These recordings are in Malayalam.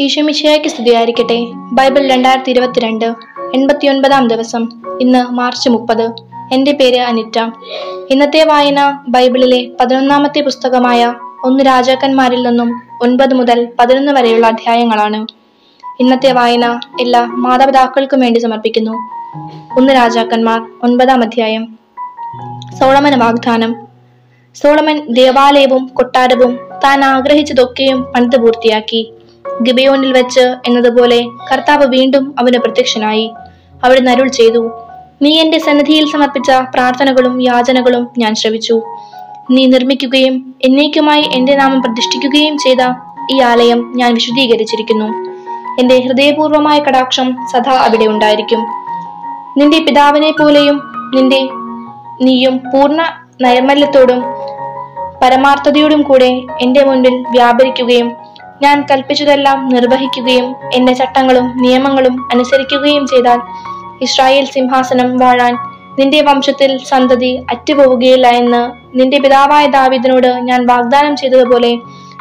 ഈശോമിശിയായ്ക്ക് സ്തുതിയായിരിക്കട്ടെ. ബൈബിൾ രണ്ടായിരത്തി ഇരുപത്തിരണ്ട് എൺപത്തിയൊൻപതാം ദിവസം ഇന്ന് മാർച്ച് മുപ്പത്. എന്റെ പേര് അനിറ്റ. ഇന്നത്തെ വായന ബൈബിളിലെ പതിനൊന്നാമത്തെ പുസ്തകമായ ഒന്ന് രാജാക്കന്മാരിൽ നിന്നും ഒൻപത് മുതൽ പതിനൊന്ന് വരെയുള്ള അധ്യായങ്ങളാണ്. ഇന്നത്തെ വായന എല്ലാ മാതാപിതാക്കൾക്കും വേണ്ടി സമർപ്പിക്കുന്നു. ഒന്ന് രാജാക്കന്മാർ ഒൻപതാം അധ്യായം. സോളമൻ വാഗ്ദാനം. സോളമൻ ദേവാലയവും കൊട്ടാരവും താൻ ആഗ്രഹിച്ചതൊക്കെയും പണിത് പൂർത്തിയാക്കി ഗിബയോനിൽ വെച്ച് എന്നതുപോലെ കർത്താവ് വീണ്ടും അവന് പ്രത്യക്ഷനായി. അവിടെ നരുൾ ചെയ്തു നീ എന്റെ സന്നിധിയിൽ സമർപ്പിച്ച പ്രാർത്ഥനകളും യാചനകളും ഞാൻ ശ്രവിച്ചു. നീ നിർമ്മിക്കുകയും എന്നേക്കുമായി എന്റെ നാമം പ്രതിഷ്ഠിക്കുകയും ചെയ്ത ഈ ആലയം ഞാൻ വിശുദ്ധീകരിച്ചിരിക്കുന്നു. എന്റെ ഹൃദയപൂർവമായ കടാക്ഷം സദാ അവിടെ ഉണ്ടായിരിക്കും. നിന്റെ പിതാവിനെ പോലെയും നിന്റെ നീയും പൂർണ നൈർമല്യത്തോടും പരമാർത്ഥതയോടും കൂടെ എന്റെ മുന്നിൽ വ്യാപരിക്കുകയും ഞാൻ കൽപ്പിച്ചതെല്ലാം നിർവഹിക്കുകയും എന്റെ ചട്ടങ്ങളും നിയമങ്ങളും അനുസരിക്കുകയും ചെയ്താൽ ഇസ്രായേൽ സിംഹാസനം വാഴാൻ നിന്റെ വംശത്തിൽ സന്തതി അറ്റുപോവുകയില്ല എന്ന് നിന്റെ പിതാവായ ദാവിദിനോട് ഞാൻ വാഗ്ദാനം ചെയ്തതുപോലെ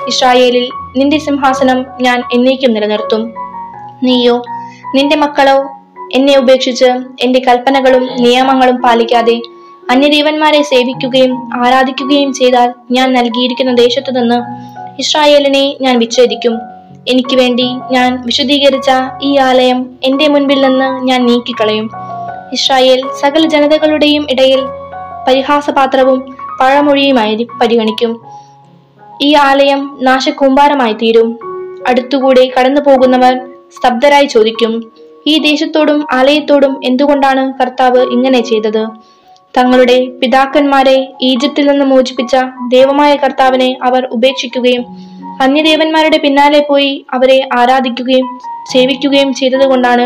ഇസ്രായേലിൽ നിന്റെ സിംഹാസനം ഞാൻ എന്നേക്കും നിലനിർത്തും. നീയോ നിന്റെ മക്കളോ എന്നെ ഉപേക്ഷിച്ച് എന്റെ കൽപ്പനകളും നിയമങ്ങളും പാലിക്കാതെ അന്യദേവന്മാരെ സേവിക്കുകയും ആരാധിക്കുകയും ചെയ്താൽ ഞാൻ നൽകിയിരിക്കുന്ന ദേശത്തു നിന്ന് ഇസ്രായേലിനെ ഞാൻ വിച്ഛേദിക്കും. എനിക്ക് വേണ്ടി ഞാൻ വിശദീകരിച്ച ഈ ആലയം എന്റെ മുൻപിൽ നിന്ന് ഞാൻ നീക്കിക്കളയും. ഇസ്രായേൽ സകല ജനതകളുടെയും ഇടയിൽ പരിഹാസപാത്രവും പഴമൊഴിയുമായി പരിഗണിക്കും. ഈ ആലയം നാശകൂമ്പാരമായി തീരും. അടുത്തുകൂടെ കടന്നു പോകുന്നവർ സ്തബ്ധരായി ചോദിക്കും ഈ ദേശത്തോടും ആലയത്തോടും എന്തുകൊണ്ടാണ് കർത്താവ് ഇങ്ങനെ ചെയ്തത്? തങ്ങളുടെ പിതാക്കന്മാരെ ഈജിപ്തിൽ നിന്ന് മോചിപ്പിച്ച ദൈവമായ കർത്താവിനെ അവർ ഉപേക്ഷിക്കുകയും അന്യദേവന്മാരുടെ പിന്നാലെ പോയി അവരെ ആരാധിക്കുകയും സേവിക്കുകയും ചെയ്തതുകൊണ്ടാണ്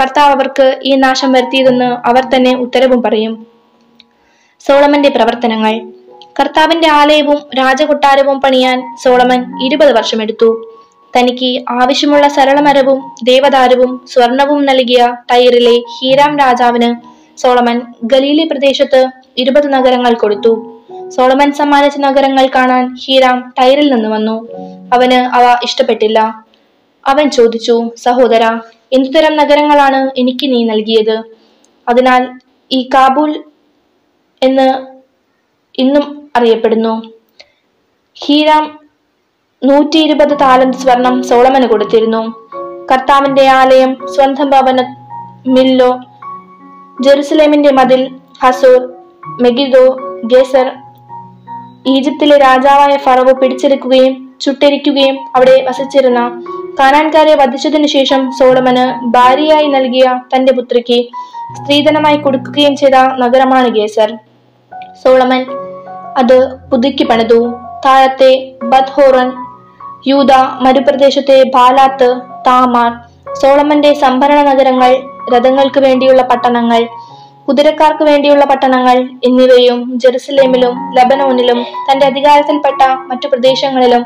കർത്താവ് അവർക്ക് ഈ നാശം വരുത്തിയതെന്ന് അവർ തന്നെ ഉത്തരവും പറയും. സോളമന്റെ പ്രവർത്തനങ്ങൾ. കർത്താവിന്റെ ആലയവും രാജകൊട്ടാരവും പണിയാൻ സോളമൻ ഇരുപത് വർഷമെടുത്തു തനിക്ക് ആവശ്യമുള്ള സരളമരവും ദേവദാരവും സ്വർണവും നൽകിയ ടൈറിലെ ഹീരാം രാജാവിന് സോളമൻ ഗലീലി പ്രദേശത്ത് ഇരുപത് നഗരങ്ങൾ കൊടുത്തു. സോളമൻ സമ്മാനിച്ച നഗരങ്ങൾ കാണാൻ ഹീരാം ടൈറിൽ നിന്ന് വന്നു. അവന് അവ ഇഷ്ടപ്പെട്ടില്ല. അവൻ ചോദിച്ചു സഹോദര എന്തുതരം നഗരങ്ങളാണ് എനിക്ക് നീ നൽകിയത്? അതിനാൽ ഈ കാബൂൽ എന്ന് ഇന്നും അറിയപ്പെടുന്നു. ഹീരാം നൂറ്റി ഇരുപത് താലന്ത് സ്വർണം സോളമന് കൊടുത്തിരുന്നു. കർത്താവിന്റെ ആലയം സ്വന്തം ഭവന മില്ലോ ജെറുസലേമിന്റെ മതിൽ ഹസൂർ മെഗിദോ ഗേസർ ഈജിപ്തിലെ രാജാവായ ഫറവോ പിടിച്ചെടുക്കുകയും ചുട്ടരിക്കുകയും അവിടെ വസിച്ചിരുന്ന കാനാൻകാരെ വധിച്ചതിനു ശേഷം സോളമന് ഭാര്യയായി നൽകിയ തന്റെ പുത്രിക്ക് സ്ത്രീധനമായി കൊടുക്കുകയും ചെയ്ത നഗരമാണ് ഗേസർ. സോളമൻ അത് പുതുക്കി പണിതു. താഴത്തെ ബദ്ഹോറൻ യൂത മരുപ്രദേശത്തെ ബാലാത്ത് താമാർ സോളമന്റെ സംഭരണ നഗരങ്ങൾ രഥങ്ങൾക്ക് വേണ്ടിയുള്ള പട്ടണങ്ങൾ കുതിരക്കാർക്ക് വേണ്ടിയുള്ള പട്ടണങ്ങൾ എന്നിവയും ജെറുസലേമിലും ലബനോനിലും തന്റെ അധികാരത്തിൽപ്പെട്ട മറ്റു പ്രദേശങ്ങളിലും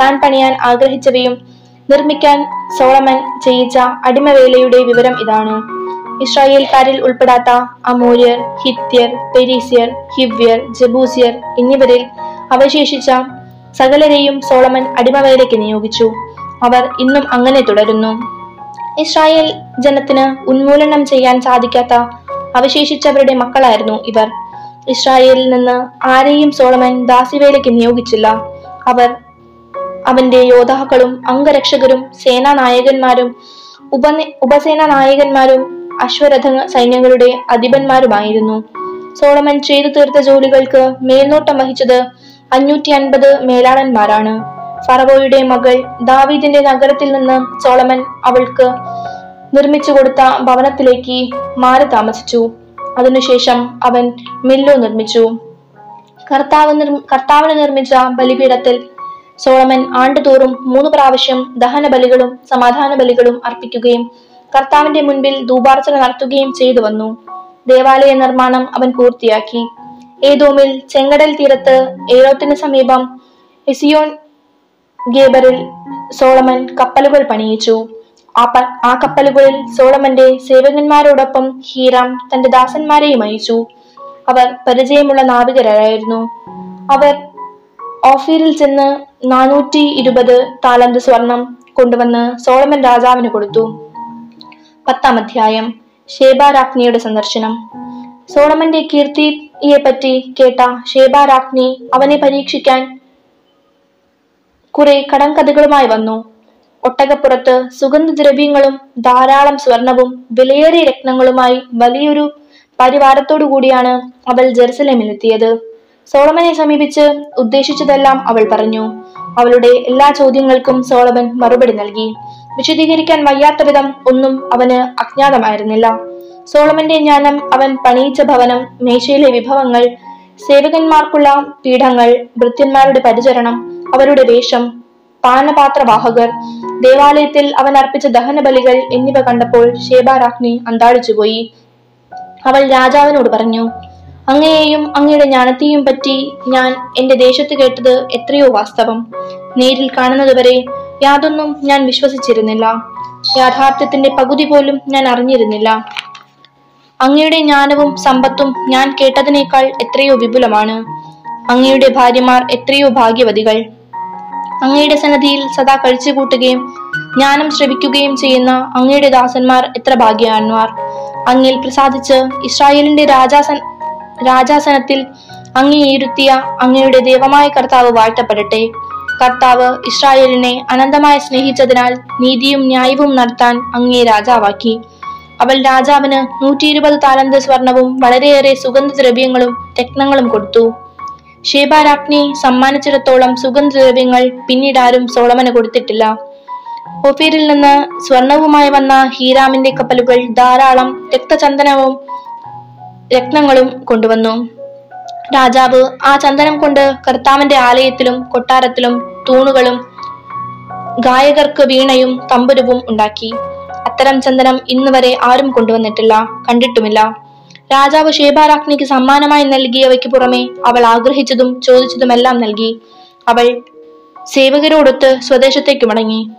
താൻ പണിയാൻ ആഗ്രഹിച്ചവയും നിർമ്മിക്കാൻ സോളമൻ ചെയ്യിച്ച അടിമവേലയുടെ വിവരം ഇതാണ്. ഇസ്രായേൽക്കാരിൽ ഉൾപ്പെടാത്ത അമൂര്യർ ഹിത്യർ പെരീസ്യർ ഹിവ്യർ ജബൂസിയർ എന്നിവരിൽ അവശേഷിച്ച സകലരെയും സോളമൻ അടിമവേലയ്ക്ക് നിയോഗിച്ചു. അവർ ഇന്നും അങ്ങനെ തുടരുന്നു. ഇസ്രായേൽ ജനത്തിന് ഉന്മൂലനം ചെയ്യാൻ സാധിക്കാത്ത അവശേഷിച്ചവരുടെ മക്കളായിരുന്നു ഇവർ. ഇസ്രായേലിൽ നിന്ന് ആരെയും സോളമൻ ദാസിവേലയ്ക്ക് നിയോഗിച്ചില്ല. അവർ അവന്റെ യോദ്ധാക്കളും അംഗരക്ഷകരും സേനാ നായകന്മാരും ഉപ ഉപസേനാ നായകന്മാരും അശ്വരഥ സൈന്യങ്ങളുടെ അധിപന്മാരുമായിരുന്നു. സോളമൻ ചെയ്തു തീർത്ത ജോലികൾക്ക് മേൽനോട്ടം വഹിച്ചത് അഞ്ഞൂറ്റി അൻപത് മേലാളന്മാരാണ്. ഫറവോയുടെ മകൾ ദാവീദിന്റെ നഗരത്തിൽ നിന്ന് സോളമൻ അവൾക്ക് നിർമ്മിച്ചു കൊടുത്ത ഭവനത്തിലേക്ക് മാറി താമസിച്ചു. അതിനുശേഷം അവൻ മില്ലോ നിർമ്മിച്ചു. കർത്താവ് കർത്താവിന് നിർമ്മിച്ച ബലിപീഠത്തിൽ സോളമൻ ആണ്ടുതോറും മൂന്ന് പ്രാവശ്യം ദഹന ബലികളും സമാധാന ബലികളും അർപ്പിക്കുകയും കർത്താവിന്റെ മുൻപിൽ ധൂപാർച്ചന നടത്തുകയും ചെയ്തു വന്നു. ദേവാലയ നിർമ്മാണം അവൻ പൂർത്തിയാക്കി. ഏതോമിൽ ചെങ്കടൽ തീരത്ത് ഏറോത്തിന് സമീപം എസിയോൻ ഗേബറിൽ സോളമൻ കപ്പലുകൾ പണിയിച്ചു. ആ കപ്പലുകളിൽ സോളമന്റെ സേവകന്മാരോടൊപ്പം ഹീറാം തന്റെ ദാസന്മാരെയും അയച്ചു. അവർ പരിചയമുള്ള നാവികരായിരുന്നു അവർ ഓഫീറിൽ ചെന്ന് നാനൂറ്റി ഇരുപത് താലന്ത് സ്വർണം കൊണ്ടുവന്ന് സോളമൻ രാജാവിന് കൊടുത്തു. പത്താം അധ്യായം ഷേബാരാജ്ഞിയുടെ സന്ദർശനം. സോളമന്റെ കീർത്തിയെ പറ്റി കേട്ട ഷേബാരാജ്ഞി അവനെ പരീക്ഷിക്കാൻ കുറെ കടംകഥകളുമായി വന്നു. ഒട്ടകപ്പുറത്ത് സുഗന്ധദ്രവ്യങ്ങളും ധാരാളം സ്വർണവും വിലയേറിയ രത്നങ്ങളുമായി വലിയൊരു പരിവാരത്തോടു കൂടിയാണ് അവൾ ജെറുസലേമിലെത്തിയത്. സോളമനെ സമീപിച്ച് ഉദ്ദേശിച്ചതെല്ലാം അവൾ പറഞ്ഞു. അവളുടെ എല്ലാ ചോദ്യങ്ങൾക്കും സോളമൻ മറുപടി നൽകി. വിശദീകരിക്കാൻ വയ്യാത്ത വിധം ഒന്നും അവന് അജ്ഞാതമായിരുന്നില്ല. സോളമന്റെ ജ്ഞാനം അവൻ പണിയിച്ച ഭവനം മേശയിലെ വിഭവങ്ങൾ സേവകന്മാർക്കുള്ള പീഠങ്ങൾ ഭൃത്യന്മാരുടെ പരിചരണം അവരുടെ വേഷം പാനപാത്രവാഹകർ ദേവാലയത്തിൽ അവൻ അർപ്പിച്ച ദഹനബലികൾ എന്നിവ കണ്ടപ്പോൾ ശേബാരാജ്ഞി അന്താളിച്ചുപോയി. അവൾ രാജാവിനോട് പറഞ്ഞു അങ്ങയെയും അങ്ങയുടെ ജ്ഞാനത്തെയും പറ്റി ഞാൻ എന്റെ ദേശത്ത് കേട്ടത് എത്രയോ വാസ്തവം. നേരിൽ കാണുന്നതുവരെ യാതൊന്നും ഞാൻ വിശ്വസിച്ചിരുന്നില്ല. യാഥാർത്ഥ്യത്തിന്റെ പകുതി പോലും ഞാൻ അറിഞ്ഞിരുന്നില്ല. അങ്ങയുടെ ജ്ഞാനവും സമ്പത്തും ഞാൻ കേട്ടതിനേക്കാൾ എത്രയോ വിപുലമാണ്. അങ്ങയുടെ ഭാര്യമാർ എത്രയോ ഭാഗ്യവതികൾ. അങ്ങയുടെ സന്നദ്ധിയിൽ സദാ കഴിച്ചു കൂട്ടുകയും ജ്ഞാനം ശ്രവിക്കുകയും ചെയ്യുന്ന അങ്ങയുടെ ദാസന്മാർ എത്ര ഭാഗ്യവാന്മാർ. അങ്ങിൽ പ്രസാദിച്ച് ഇസ്രായേലിന്റെ രാജാസൻ രാജാസനത്തിൽ അങ്ങേയിരുത്തിയ അങ്ങയുടെ ദൈവമായ കർത്താവ് വാഴ്ത്തപ്പെടട്ടെ. കർത്താവ് ഇസ്രായേലിനെ അനന്തമായി സ്നേഹിച്ചതിനാൽ നീതിയും ന്യായവും നടത്താൻ അങ്ങേ രാജാവാക്കി. അവൾ രാജാവിന് നൂറ്റി ഇരുപത് താലന്ത് സ്വർണവും വളരെയേറെ സുഗന്ധദ്രവ്യങ്ങളും രത്നങ്ങളും കൊടുത്തു. ഷേബാരാജ്ഞി സമ്മാനിച്ചിടത്തോളം സുഗന്ധദ്രവ്യങ്ങൾ പിന്നീട് ആരും സോളമന് കൊടുത്തിട്ടില്ല. ഒഫീരിൽ നിന്ന് സ്വർണവുമായി വന്ന ഹീരാമിന്റെ കപ്പലുകൾ ധാരാളം രക്തചന്ദനവും രത്നങ്ങളും കൊണ്ടുവന്നു. രാജാവ് ആ ചന്ദനം കൊണ്ട് കർത്താവിന്റെ ആലയത്തിലും കൊട്ടാരത്തിലും തൂണുകളും ഗായകർക്ക് വീണയും തമ്പുരുവും ഉണ്ടാക്കി. അത്തരം ചന്ദനം ഇന്ന് വരെ ആരും കൊണ്ടുവന്നിട്ടില്ല കണ്ടിട്ടുമില്ല. രാജാവ് ഷേബാരാജ്ഞിക്ക് സമ്മാനമായി നൽകിയവയ്ക്ക് പുറമെ അവൾ ആഗ്രഹിച്ചതും ചോദിച്ചതുമെല്ലാം നൽകി. അവൾ സേവകരോടൊത്ത് സ്വദേശത്തേക്ക് മടങ്ങി.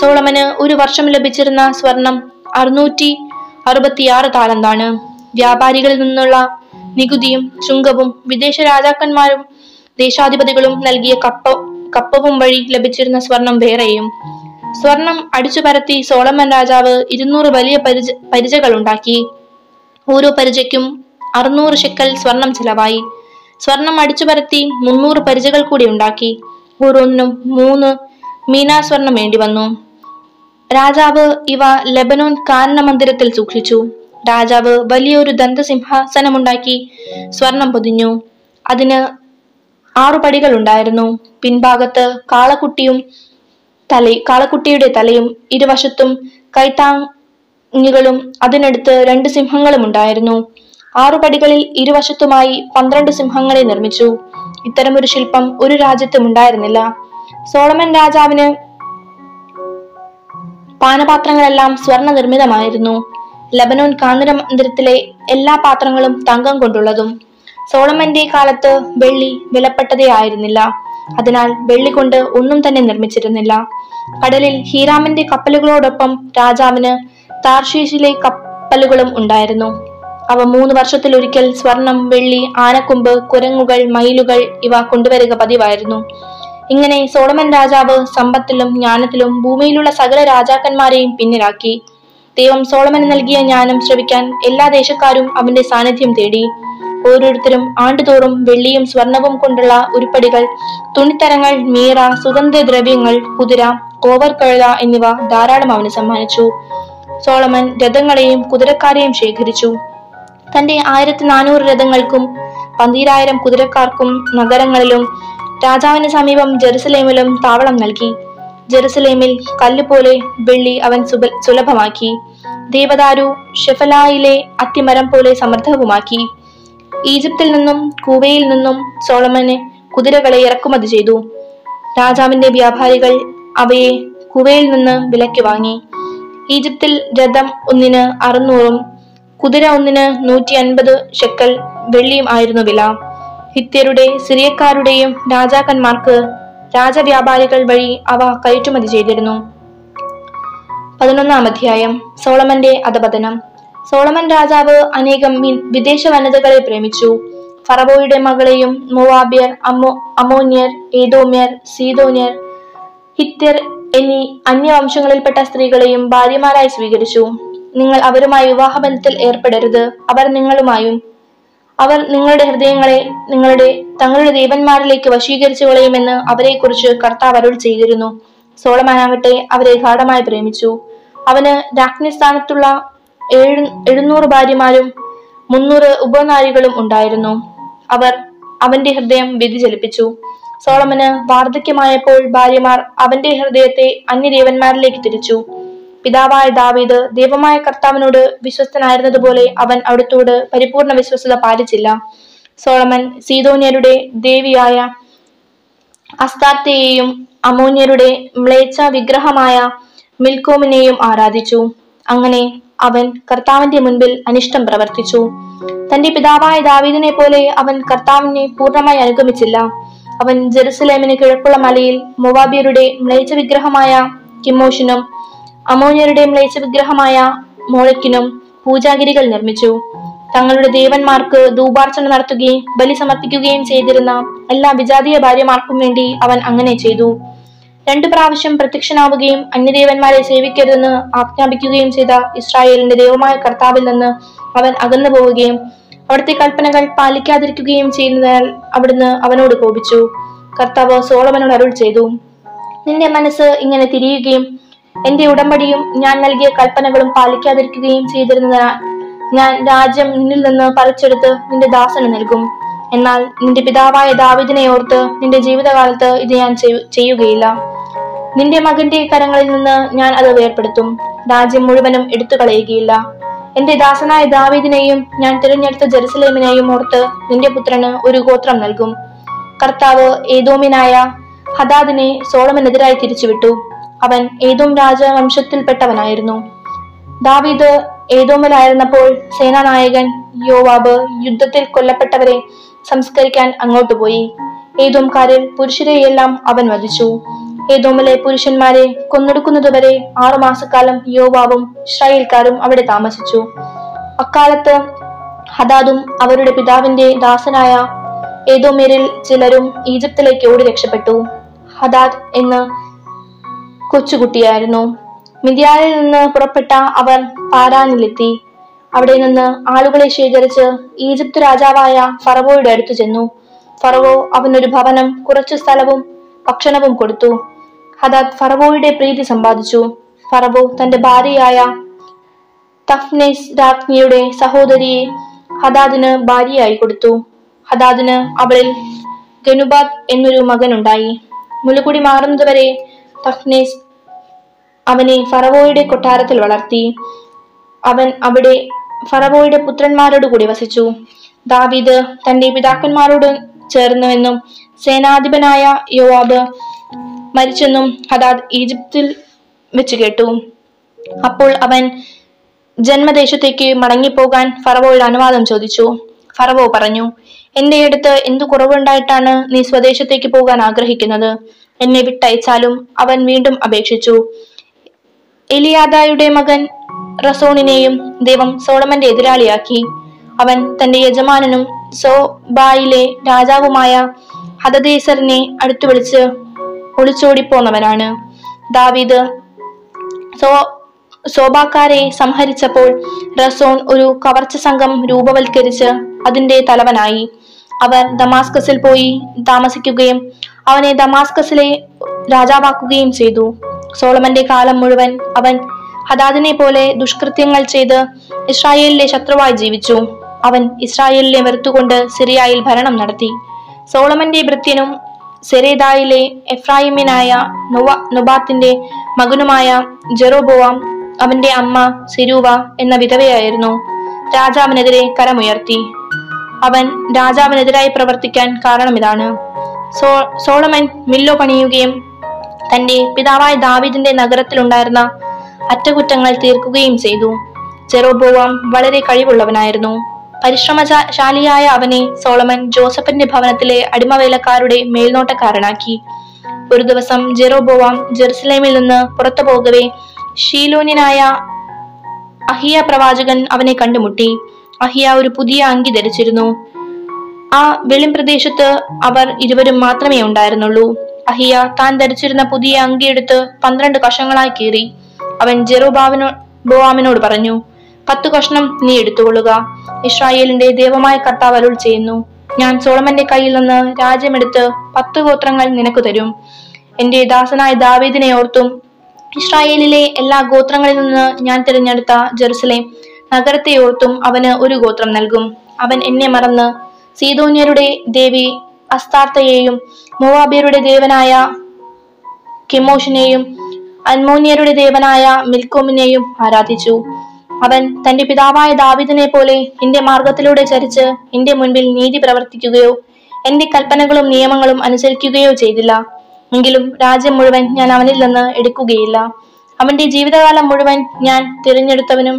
സോളമന് ഒരു വർഷം ലഭിച്ചിരുന്ന സ്വർണം അറുന്നൂറ്റി അറുപത്തിയാറ് താലന്താണ്. വ്യാപാരികളിൽ നിന്നുള്ള നികുതിയും ചുങ്കവും വിദേശ രാജാക്കന്മാരും ദേശാധിപതികളും നൽകിയ കപ്പ കപ്പവും വഴി ലഭിച്ചിരുന്ന സ്വർണം വേറെയും. സ്വർണം അടിച്ചു പരത്തി സോളമൻ രാജാവ് ഇരുന്നൂറ് വലിയ പരിച പരിചകൾ ഉണ്ടാക്കി ഓരോ പരിചയ്ക്കും അറുന്നൂറ് ഷെക്കൽ സ്വർണം ചിലവായി. സ്വർണം അടിച്ചു പരത്തി മുന്നൂറ് പരിചകൾ കൂടി ഉണ്ടാക്കി. ഓരോന്നിനും മൂന്ന് മീനാ സ്വർണം വേണ്ടി വന്നു. രാജാവ് ഇവ ലെബനോൻ കാരണ മന്ദിരത്തിൽ സൂക്ഷിച്ചു. രാജാവ് വലിയൊരു ദന്തസിംഹാസനമുണ്ടാക്കി സ്വർണം പൊതിഞ്ഞു. അതിന് ആറു പടികൾ ഉണ്ടായിരുന്നു പിൻഭാഗത്ത് കാളക്കുട്ടിയും തല കാളക്കുട്ടിയുടെ തലയും ഇരുവശത്തും കൈത്താങ്ങുകളും അതിനടുത്ത് രണ്ട് സിംഹങ്ങളും ഉണ്ടായിരുന്നു ആറുപടികളിൽ ഇരുവശത്തുമായി പന്ത്രണ്ട് സിംഹങ്ങളെ നിർമ്മിച്ചു. ഇത്തരമൊരു ശില്പം ഒരു രാജ്യത്തും ഉണ്ടായിരുന്നില്ല. സോളമൻ രാജാവിന് പാനപാത്രങ്ങളെല്ലാം സ്വർണ നിർമ്മിതമായിരുന്നു ലബനോൻ കാന്തര മന്ദിരത്തിലെ എല്ലാ പാത്രങ്ങളും തങ്കം കൊണ്ടുള്ളതും സോളമന്റെ കാലത്ത് വെള്ളി വിലപ്പെട്ടതേ ആയിരുന്നില്ല അതിനാൽ വെള്ളി കൊണ്ട് ഒന്നും തന്നെ നിർമ്മിച്ചിരുന്നില്ല. കടലിൽ ഹീരാമിന്റെ കപ്പലുകളോടൊപ്പം രാജാവിന് താർഷീഷിലെ കപ്പലുകളും ഉണ്ടായിരുന്നു. അവ മൂന്ന് വർഷത്തിലൊരിക്കൽ സ്വർണം വെള്ളി ആനക്കൊമ്പ് കുരങ്ങുകൾ മയിലുകൾ ഇവ കൊണ്ടുവരിക പതിവായിരുന്നു. ഇങ്ങനെ സോളമൻ രാജാവ് സമ്പത്തിലും ജ്ഞാനത്തിലും ഭൂമിയിലുള്ള സകല രാജാക്കന്മാരെയും പിന്നിലാക്കി. ദൈവം സോളമന് നൽകിയ ജ്ഞാനം ശ്രവിക്കാൻ എല്ലാ ദേശക്കാരും അവന്റെ സാന്നിധ്യം തേടി. ഓരോരുത്തരും ആണ്ടുതോറും വെള്ളിയും സ്വർണവും കൊണ്ടുള്ള ഉരുപ്പടികൾ തുണിത്തരങ്ങൾ മീറ സുഗന്ധദ്രവ്യങ്ങൾ കുതിര കോവർ കഴുത എന്നിവ ധാരാളം അവന് സമ്മാനിച്ചു. സോളമൻ രഥങ്ങളെയും കുതിരക്കാരെയും ശേഖരിച്ചു. തന്റെ ആയിരത്തി നാനൂറ് രഥങ്ങൾക്കും പന്തീരായിരം കുതിരക്കാർക്കും നഗരങ്ങളിലും രാജാവിന് സമീപം ജെറുസലേമിലും താവളം നൽകി. ജെറുസലേമിൽ കല്ലുപോലെ വെള്ളി അവൻ സുലഭമാക്കി. ദേവദാരു ഷെഫലായിലെ അത്തിമരം പോലെ സമൃദ്ധവുമാക്കി ഈജിപ്തിൽ നിന്നും കൂവയിൽ നിന്നും സോളമന് കുതിരകളെ ഇറക്കുമതി ചെയ്തു. രാജാവിന്റെ വ്യാപാരികൾ അവയെ കുവയിൽ നിന്ന് വിലയ്ക്ക് വാങ്ങി. ഈജിപ്തിൽ രഥം ഒന്നിന് അറുന്നൂറും കുതിര ഒന്നിന് നൂറ്റി അൻപത് ഷെക്കൽ വെള്ളിയും ആയിരുന്നു വില. ഹിത്യരുടെ സിറിയക്കാരുടെയും രാജാക്കന്മാർക്ക് രാജവ്യാപാരികൾ വഴി അവ കയറ്റുമതി ചെയ്തിരുന്നു. പതിനൊന്നാം അധ്യായം സോളമന്റെ അധപതനം. സോളമൻ രാജാവ് അനേകം വിദേശ വനിതകളെ പ്രേമിച്ചു. ഫറവോയുടെ മകളെയും മൊവാബിയർ അമോ അമോന്യർ ഏതോമ്യർ സീതോന്യർ ഹിത്യർ എന്നീ അന്യവംശങ്ങളിൽപ്പെട്ട സ്ത്രീകളെയും ഭാര്യമാരായി സ്വീകരിച്ചു. നിങ്ങൾ അവരുമായി വിവാഹബന്ധത്തിൽ ഏർപ്പെടരുത്. അവർ നിങ്ങളുമായും അവർ നിങ്ങളുടെ ഹൃദയങ്ങളെ നിങ്ങളുടെ തങ്ങളുടെ ദേവന്മാരിലേക്ക് വശീകരിച്ചു കളയുമെന്ന് അവരെക്കുറിച്ച് കർത്താവ് അരുൾ ചെയ്തിരുന്നു. സോളമാനാകട്ടെ അവരെ ഗാഠമായി പ്രേമിച്ചു. അവന് രാജ്ഞിസ്ഥാനത്തുള്ള ഏഴു എഴുന്നൂറ് ഭാര്യമാരും മുന്നൂറ് ഉപനാരികളും ഉണ്ടായിരുന്നു. അവർ അവന്റെ ഹൃദയം വ്യതിചലിപ്പിച്ചു സോളമന് വാർദ്ധക്യമായപ്പോൾ ഭാര്യമാർ അവന്റെ ഹൃദയത്തെ അന്യദേവന്മാരിലേക്ക് തിരിച്ചു. പിതാവായ ദാവീദ് ദൈവമായ കർത്താവിനോട് വിശ്വസ്തനായിരുന്നതുപോലെ അവൻ അവിടുത്തോട് പരിപൂർണ വിശ്വസ്തത പാലിച്ചില്ല. സോളമൻ സീതോന്യരുടെ ദേവിയായ അസ്താർത്തയെയും അമോന്യരുടെ മ്ലേച്ഛ വിഗ്രഹമായ മിൽക്കോമിനെയും ആരാധിച്ചു. അങ്ങനെ അവൻ കർത്താവിന്റെ മുൻപിൽ അനിഷ്ടം പ്രവർത്തിച്ചു. തന്റെ പിതാവായ ദാവീദിനെ പോലെ അവൻ കർത്താവിനെ പൂർണമായി അനുഗമിച്ചില്ല. അവൻ ജെറുസലേമിന് കിഴക്കുള്ള മലയിൽ മൊവാബിയരുടെ മ്ലേച്ച വിഗ്രഹമായ കിമോഷിനും അമോനിയരുടെ മ്ലേച്ച വിഗ്രഹമായ മോളക്കിനും പൂജാഗിരികൾ നിർമ്മിച്ചു. തങ്ങളുടെ ദേവന്മാർക്ക് ധൂപാർച്ചന നടത്തുകയും ബലി സമർപ്പിക്കുകയും ചെയ്തിരുന്ന എല്ലാ വിജാതീയ ഭാര്യമാർക്കും വേണ്ടി അവൻ അങ്ങനെ ചെയ്തു. രണ്ടു പ്രാവശ്യം പ്രത്യക്ഷനാവുകയും അന്യദേവന്മാരെ സേവിക്കരുതെന്ന് ആജ്ഞാപിക്കുകയും ചെയ്ത ഇസ്രായേലിന്റെ ദൈവമായ കർത്താവിൽ നിന്ന് അവൻ അകന്നു പോവുകയും അവിടുത്തെ കൽപ്പനകൾ പാലിക്കാതിരിക്കുകയും ചെയ്യുന്നതിനാൽ അവിടുന്ന് അവനോട് കോപിച്ചു. കർത്താവ് സോളമനോട് അരുൾ ചെയ്തു. നിന്റെ മനസ്സ് ഇങ്ങനെ തിരിയുകയും എന്റെ ഉടമ്പടിയും ഞാൻ നൽകിയ കൽപ്പനകളും പാലിക്കാതിരിക്കുകയും ചെയ്തിരുന്നതിനാൽ ഞാൻ രാജ്യം നിന്നിൽ നിന്ന് പറിച്ചെടുത്ത് നിന്റെ ദാസന് നൽകും. എന്നാൽ നിന്റെ പിതാവായ ദാവിദിനെ ഓർത്ത് നിന്റെ ജീവിതകാലത്ത് ഇത് ഞാൻ ചെയ്യുകയില്ല. നിന്റെ മകന്റെ കരങ്ങളിൽ നിന്ന് ഞാൻ അത് വേർപ്പെടുത്തും. രാജ്യം മുഴുവനും എടുത്തു കളയുകയില്ല എന്റെ ദാസനായ ദാവീദിനെയും ഞാൻ തിരഞ്ഞെടുത്ത ജെറുസലേമിനെയും ഓർത്ത് നിന്റെ പുത്രന് ഒരു ഗോത്രം നൽകും. കർത്താവ് ഏതോമിനായ ഹദാദിനെ സോളമനെതിരായി തിരിച്ചുവിട്ടു. അവൻ ഏതോം രാജവംശത്തിൽപ്പെട്ടവനായിരുന്നു. ദാവീദ് ഏതോമിലായിരുന്നപ്പോൾ സേനാനായകൻ യോവാബ് യുദ്ധത്തിൽ കൊല്ലപ്പെട്ടവരെ സംസ്കരിക്കാൻ അങ്ങോട്ട് പോയി. ഏതോംകാരിൽ പുരുഷരെയെല്ലാം അവൻ വധിച്ചു. ഏതോമിലെ പുരുഷന്മാരെ കൊന്നൊടുക്കുന്നതുവരെ ആറുമാസക്കാലം യോവാവും ഇസ്രായേൽക്കാരും അവിടെ താമസിച്ചു. അക്കാലത്ത് ഹദാദും അവരുടെ പിതാവിന്റെ ദാസനായ ഏതോമേരിൽ ചിലരും ഈജിപ്തിലേക്ക് ഓടി രക്ഷപ്പെട്ടു. ഹദാദ് എന്ന് കൊച്ചുകുട്ടിയായിരുന്നു. മിതിയാനിൽ നിന്ന് പുറപ്പെട്ട അവർ പാരാനിലെത്തി. അവിടെ നിന്ന് ആളുകളെ ശേഖരിച്ച് ഈജിപ്ത് രാജാവായ ഫറവോയുടെ അടുത്തു ചെന്നു. ഫറവോ അവനൊരു ഭവനം കുറച്ചു സ്ഥലവും ഭക്ഷണവും കൊടുത്തു. ഹദാദ് ഫറവോയുടെ പ്രീതി സമ്പാദിച്ചു. ഫറവോ തന്റെ ഭാര്യയായ തഫ്നേസ് രാജ്ഞിയുടെ സഹോദരിയെ ഹദാദിന് ഭാര്യയായി കൊടുത്തു. ഹദാദിന് അവളിൽ ഗനുബാദ് എന്നൊരു മകനുണ്ടായി. മുലുകുടി മാറുന്നതുവരെ തഫ്നേസ് അവനെ ഫറവോയുടെ കൊട്ടാരത്തിൽ വളർത്തി. അവൻ അവിടെ ഫറവോയുടെ പുത്രന്മാരോട് കൂടി വസിച്ചു. ദാവീദ് തന്റെ പിതാക്കന്മാരോട് ചേർന്നുവെന്നും സേനാധിപനായ യോവാബ് മരിച്ചെന്നും ഹദാദ് ഈജിപ്തിൽ വെച്ച് കേട്ടു. അപ്പോൾ അവൻ ജന്മദേശത്തേക്ക് മടങ്ങിപ്പോകാൻ ഫറവോയുടെ അനുവാദം ചോദിച്ചു. ഫറവോ പറഞ്ഞു എന്റെ അടുത്ത് എന്തു കുറവുണ്ടായിട്ടാണ് നീ സ്വദേശത്തേക്ക് പോകാൻ ആഗ്രഹിക്കുന്നത്? എന്നെ വിട്ടയച്ചാലും അവൻ വീണ്ടും അപേക്ഷിച്ചു. എലിയാദായുടെ മകൻ റസോണിനെയും ദൈവം സോളമന്റെ എതിരാളിയാക്കി. അവൻ തന്റെ യജമാനനും സോബായിലെ രാജാവുമായ ഹദദേസറിനെ അടുത്തു വിളിച്ച് ഒളിച്ചോടിപ്പോന്നവനാണ്. ദാവീദ് സോ സോബാക്കാരെ സംഹരിച്ചപ്പോൾ റസോൺ ഒരു കവർച്ച സംഘം രൂപവൽക്കരിച്ച് അതിന്റെ തലവനായി. അവർ ദമാസ്കസിൽ പോയി താമസിക്കുകയും അവനെ ദമാസ്കസിലെ രാജാവാക്കുകയും ചെയ്തു. സോളമന്റെ കാലം മുഴുവൻ അവൻ ഹദാദിനെ പോലെ ദുഷ്കൃത്യങ്ങൾ ചെയ്ത് ഇസ്രായേലിലെ ശത്രുവായി ജീവിച്ചു. അവൻ ഇസ്രായേലിനെ വെറുത്തുകൊണ്ട് സിറിയയിൽ ഭരണം നടത്തി. സോളമന്റെ ഭൃത്യനും സെരേദായിലെ എഫ്രായിമിനായ നൊവ നൊബാത്തിന്റെ മകനുമായ ജെറോബോവാം അവന്റെ അമ്മ സിരൂവ എന്ന വിധവയായിരുന്നു. രാജാവിനെതിരെ കരമുയർത്തി. അവൻ രാജാവിനെതിരായി പ്രവർത്തിക്കാൻ കാരണം ഇതാണ് സോ സോളമൻ മില്ലോ പണിയുകയും തന്റെ പിതാവായ ദാവിദിന്റെ നഗരത്തിലുണ്ടായിരുന്ന അറ്റകുറ്റങ്ങൾ തീർക്കുകയും ചെയ്തു. ചെറുബോവാം വളരെ കഴിവുള്ളവനായിരുന്നു. പരിശ്രമശാലിയായ അവനെ സോളമൻ ജോസഫിന്റെ ഭവനത്തിലെ അടിമവേലക്കാരുടെ മേൽനോട്ടക്കാരനാക്കി. ഒരു ദിവസം ജെറോബോവാം ജെറുസലേമിൽ നിന്ന് പുറത്തു പോകവേ ഷീലോനിനായ അഹിയ പ്രവാചകൻ അവനെ കണ്ടുമുട്ടി. അഹിയ ഒരു പുതിയ അങ്കി ധരിച്ചിരുന്നു. ആ വെളിം പ്രദേശത്ത് അവർ ഇരുവരും മാത്രമേ ഉണ്ടായിരുന്നുള്ളൂ. അഹിയ താൻ ധരിച്ചിരുന്ന പുതിയ അങ്കി അങ്കിയെടുത്ത് പന്ത്രണ്ട് കഷങ്ങളായി കീറി. അവൻ ജെറുബാവിനോ ബോവാമിനോട് പറഞ്ഞു പത്തു കഷ്ണം നീ എടുത്തുകൊള്ളുക. ഇസ്രായേലിന്റെ ദൈവമായ കർത്താവ് അരുൾ ചെയ്യുന്നു. ഞാൻ സോളമന്റെ കയ്യിൽ നിന്ന് രാജ്യമെടുത്ത് പത്തു ഗോത്രങ്ങൾ നിനക്ക് തരും. എന്റെ ദാസനായ ദാവീദിനെ ഓർത്തും ഇസ്രായേലിലെ എല്ലാ ഗോത്രങ്ങളിൽ നിന്ന് ഞാൻ തിരഞ്ഞെടുത്ത ജെറുസലേം നഗരത്തെ ഓർത്തും അവന് ഒരു ഗോത്രം നൽകും. അവൻ എന്നെ മറന്ന് സീതോന്യരുടെ ദേവി അസ്താർത്തയെയും മോവാബിയരുടെ ദേവനായ കെമോഷിനെയും അൽമോന്യരുടെ ദേവനായ മിൽക്കോമിനെയും ആരാധിച്ചു. അവൻ തന്റെ പിതാവായ ദാവിദിനെ പോലെ എന്റെ മാർഗത്തിലൂടെ ചരിച്ച് എന്റെ മുൻപിൽ നീതി പ്രവർത്തിക്കുകയോ എന്റെ കൽപ്പനകളും നിയമങ്ങളും അനുസരിക്കുകയോ ചെയ്തില്ല. എങ്കിലും രാജ്യം മുഴുവൻ ഞാൻ അവനിൽ നിന്ന് എടുക്കുകയില്ല. അവന്റെ ജീവിതകാലം മുഴുവൻ ഞാൻ തിരഞ്ഞെടുത്തവനും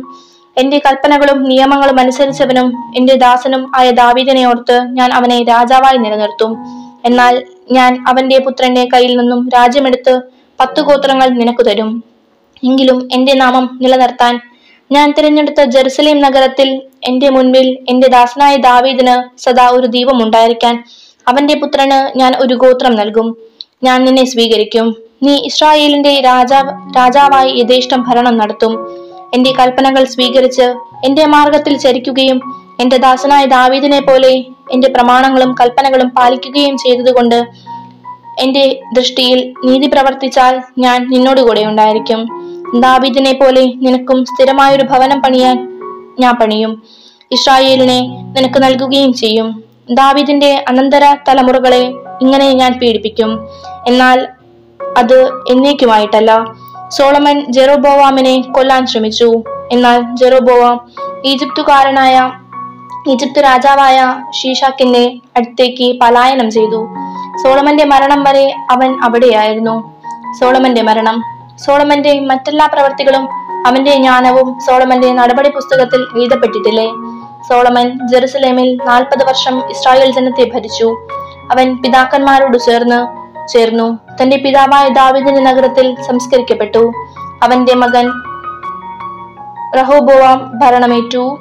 എന്റെ കൽപ്പനകളും നിയമങ്ങളും അനുസരിച്ചവനും എന്റെ ദാസനും ആയ ദാവീദിനെ ഓർത്ത് ഞാൻ അവനെ രാജാവായി നിലനിർത്തും. എന്നാൽ ഞാൻ അവന്റെ പുത്രന്റെ കയ്യിൽ നിന്നും രാജ്യമെടുത്ത് പത്തു ഗോത്രങ്ങൾ നിനക്ക് തരും. എങ്കിലും എന്റെ നാമം നിലനിർത്താൻ ഞാൻ തിരഞ്ഞെടുത്ത ജെറുസലേം നഗരത്തിൽ എന്റെ മുൻപിൽ എന്റെ ദാസനായ ദാവീദിന് സദാ ഒരു ദീപം ഉണ്ടായിരിക്കാൻ അവന്റെ പുത്രന് ഞാൻ ഒരു ഗോത്രം നൽകും. ഞാൻ നിന്നെ സ്വീകരിക്കും. നീ ഇസ്രായേലിന്റെ രാജാവ് രാജാവായി യഥേഷ്ടം ഭരണം നടത്തും. എന്റെ കൽപ്പനകൾ സ്വീകരിച്ച് എന്റെ മാർഗത്തിൽ ചരിക്കുകയും എന്റെ ദാസനായ ദാവീദിനെ പോലെ എന്റെ പ്രമാണങ്ങളും കൽപ്പനകളും പാലിക്കുകയും ചെയ്തതുകൊണ്ട് എന്റെ ദൃഷ്ടിയിൽ നീതി പ്രവർത്തിച്ചാൽ ഞാൻ നിന്നോടുകൂടെ ഉണ്ടായിരിക്കും. ദാബിദിനെ പോലെ നിനക്കും സ്ഥിരമായൊരു ഭവനം പണിയാൻ ഞാൻ പണിയും. ഇസ്രായേലിനെ നിനക്ക് നൽകുകയും ചെയ്യും. ദാവീദിന്റെ അനന്തര തലമുറകളെ ഇങ്ങനെ ഞാൻ പീഡിപ്പിക്കും. എന്നാൽ അത് എന്നേക്കുമായിട്ടല്ല. സോളമൻ ജെറോബോവാമിനെ കൊല്ലാൻ ശ്രമിച്ചു. എന്നാൽ ജെറോബോവാം ഈജിപ്തുകാരനായ ഈജിപ്ത് രാജാവായ ഷീഷാക്കിന്റെ അടുത്തേക്ക് പലായനം ചെയ്തു. സോളമന്റെ മരണം വരെ അവൻ അവിടെയായിരുന്നു. സോളമന്റെ മരണം. സോളമന്റെ മറ്റെല്ലാ പ്രവർത്തികളും അവന്റെ ജ്ഞാനവും സോളമന്റെ നടപടി പുസ്തകത്തിൽ എഴുതപ്പെട്ടിട്ടില്ലേ? സോളമൻ ജെറുസലേമിൽ നാൽപ്പത് വർഷം ഇസ്രായേൽ ജനത്തെ ഭരിച്ചു. അവൻ പിതാക്കന്മാരോട് ചേർന്ന് ചേർന്നു. തന്റെ പിതാവായ ദാവിദിന്റെ നഗരത്തിൽ സംസ്കരിക്കപ്പെട്ടു. അവന്റെ മകൻ റഹോബോവാം ഭരണമേറ്റു.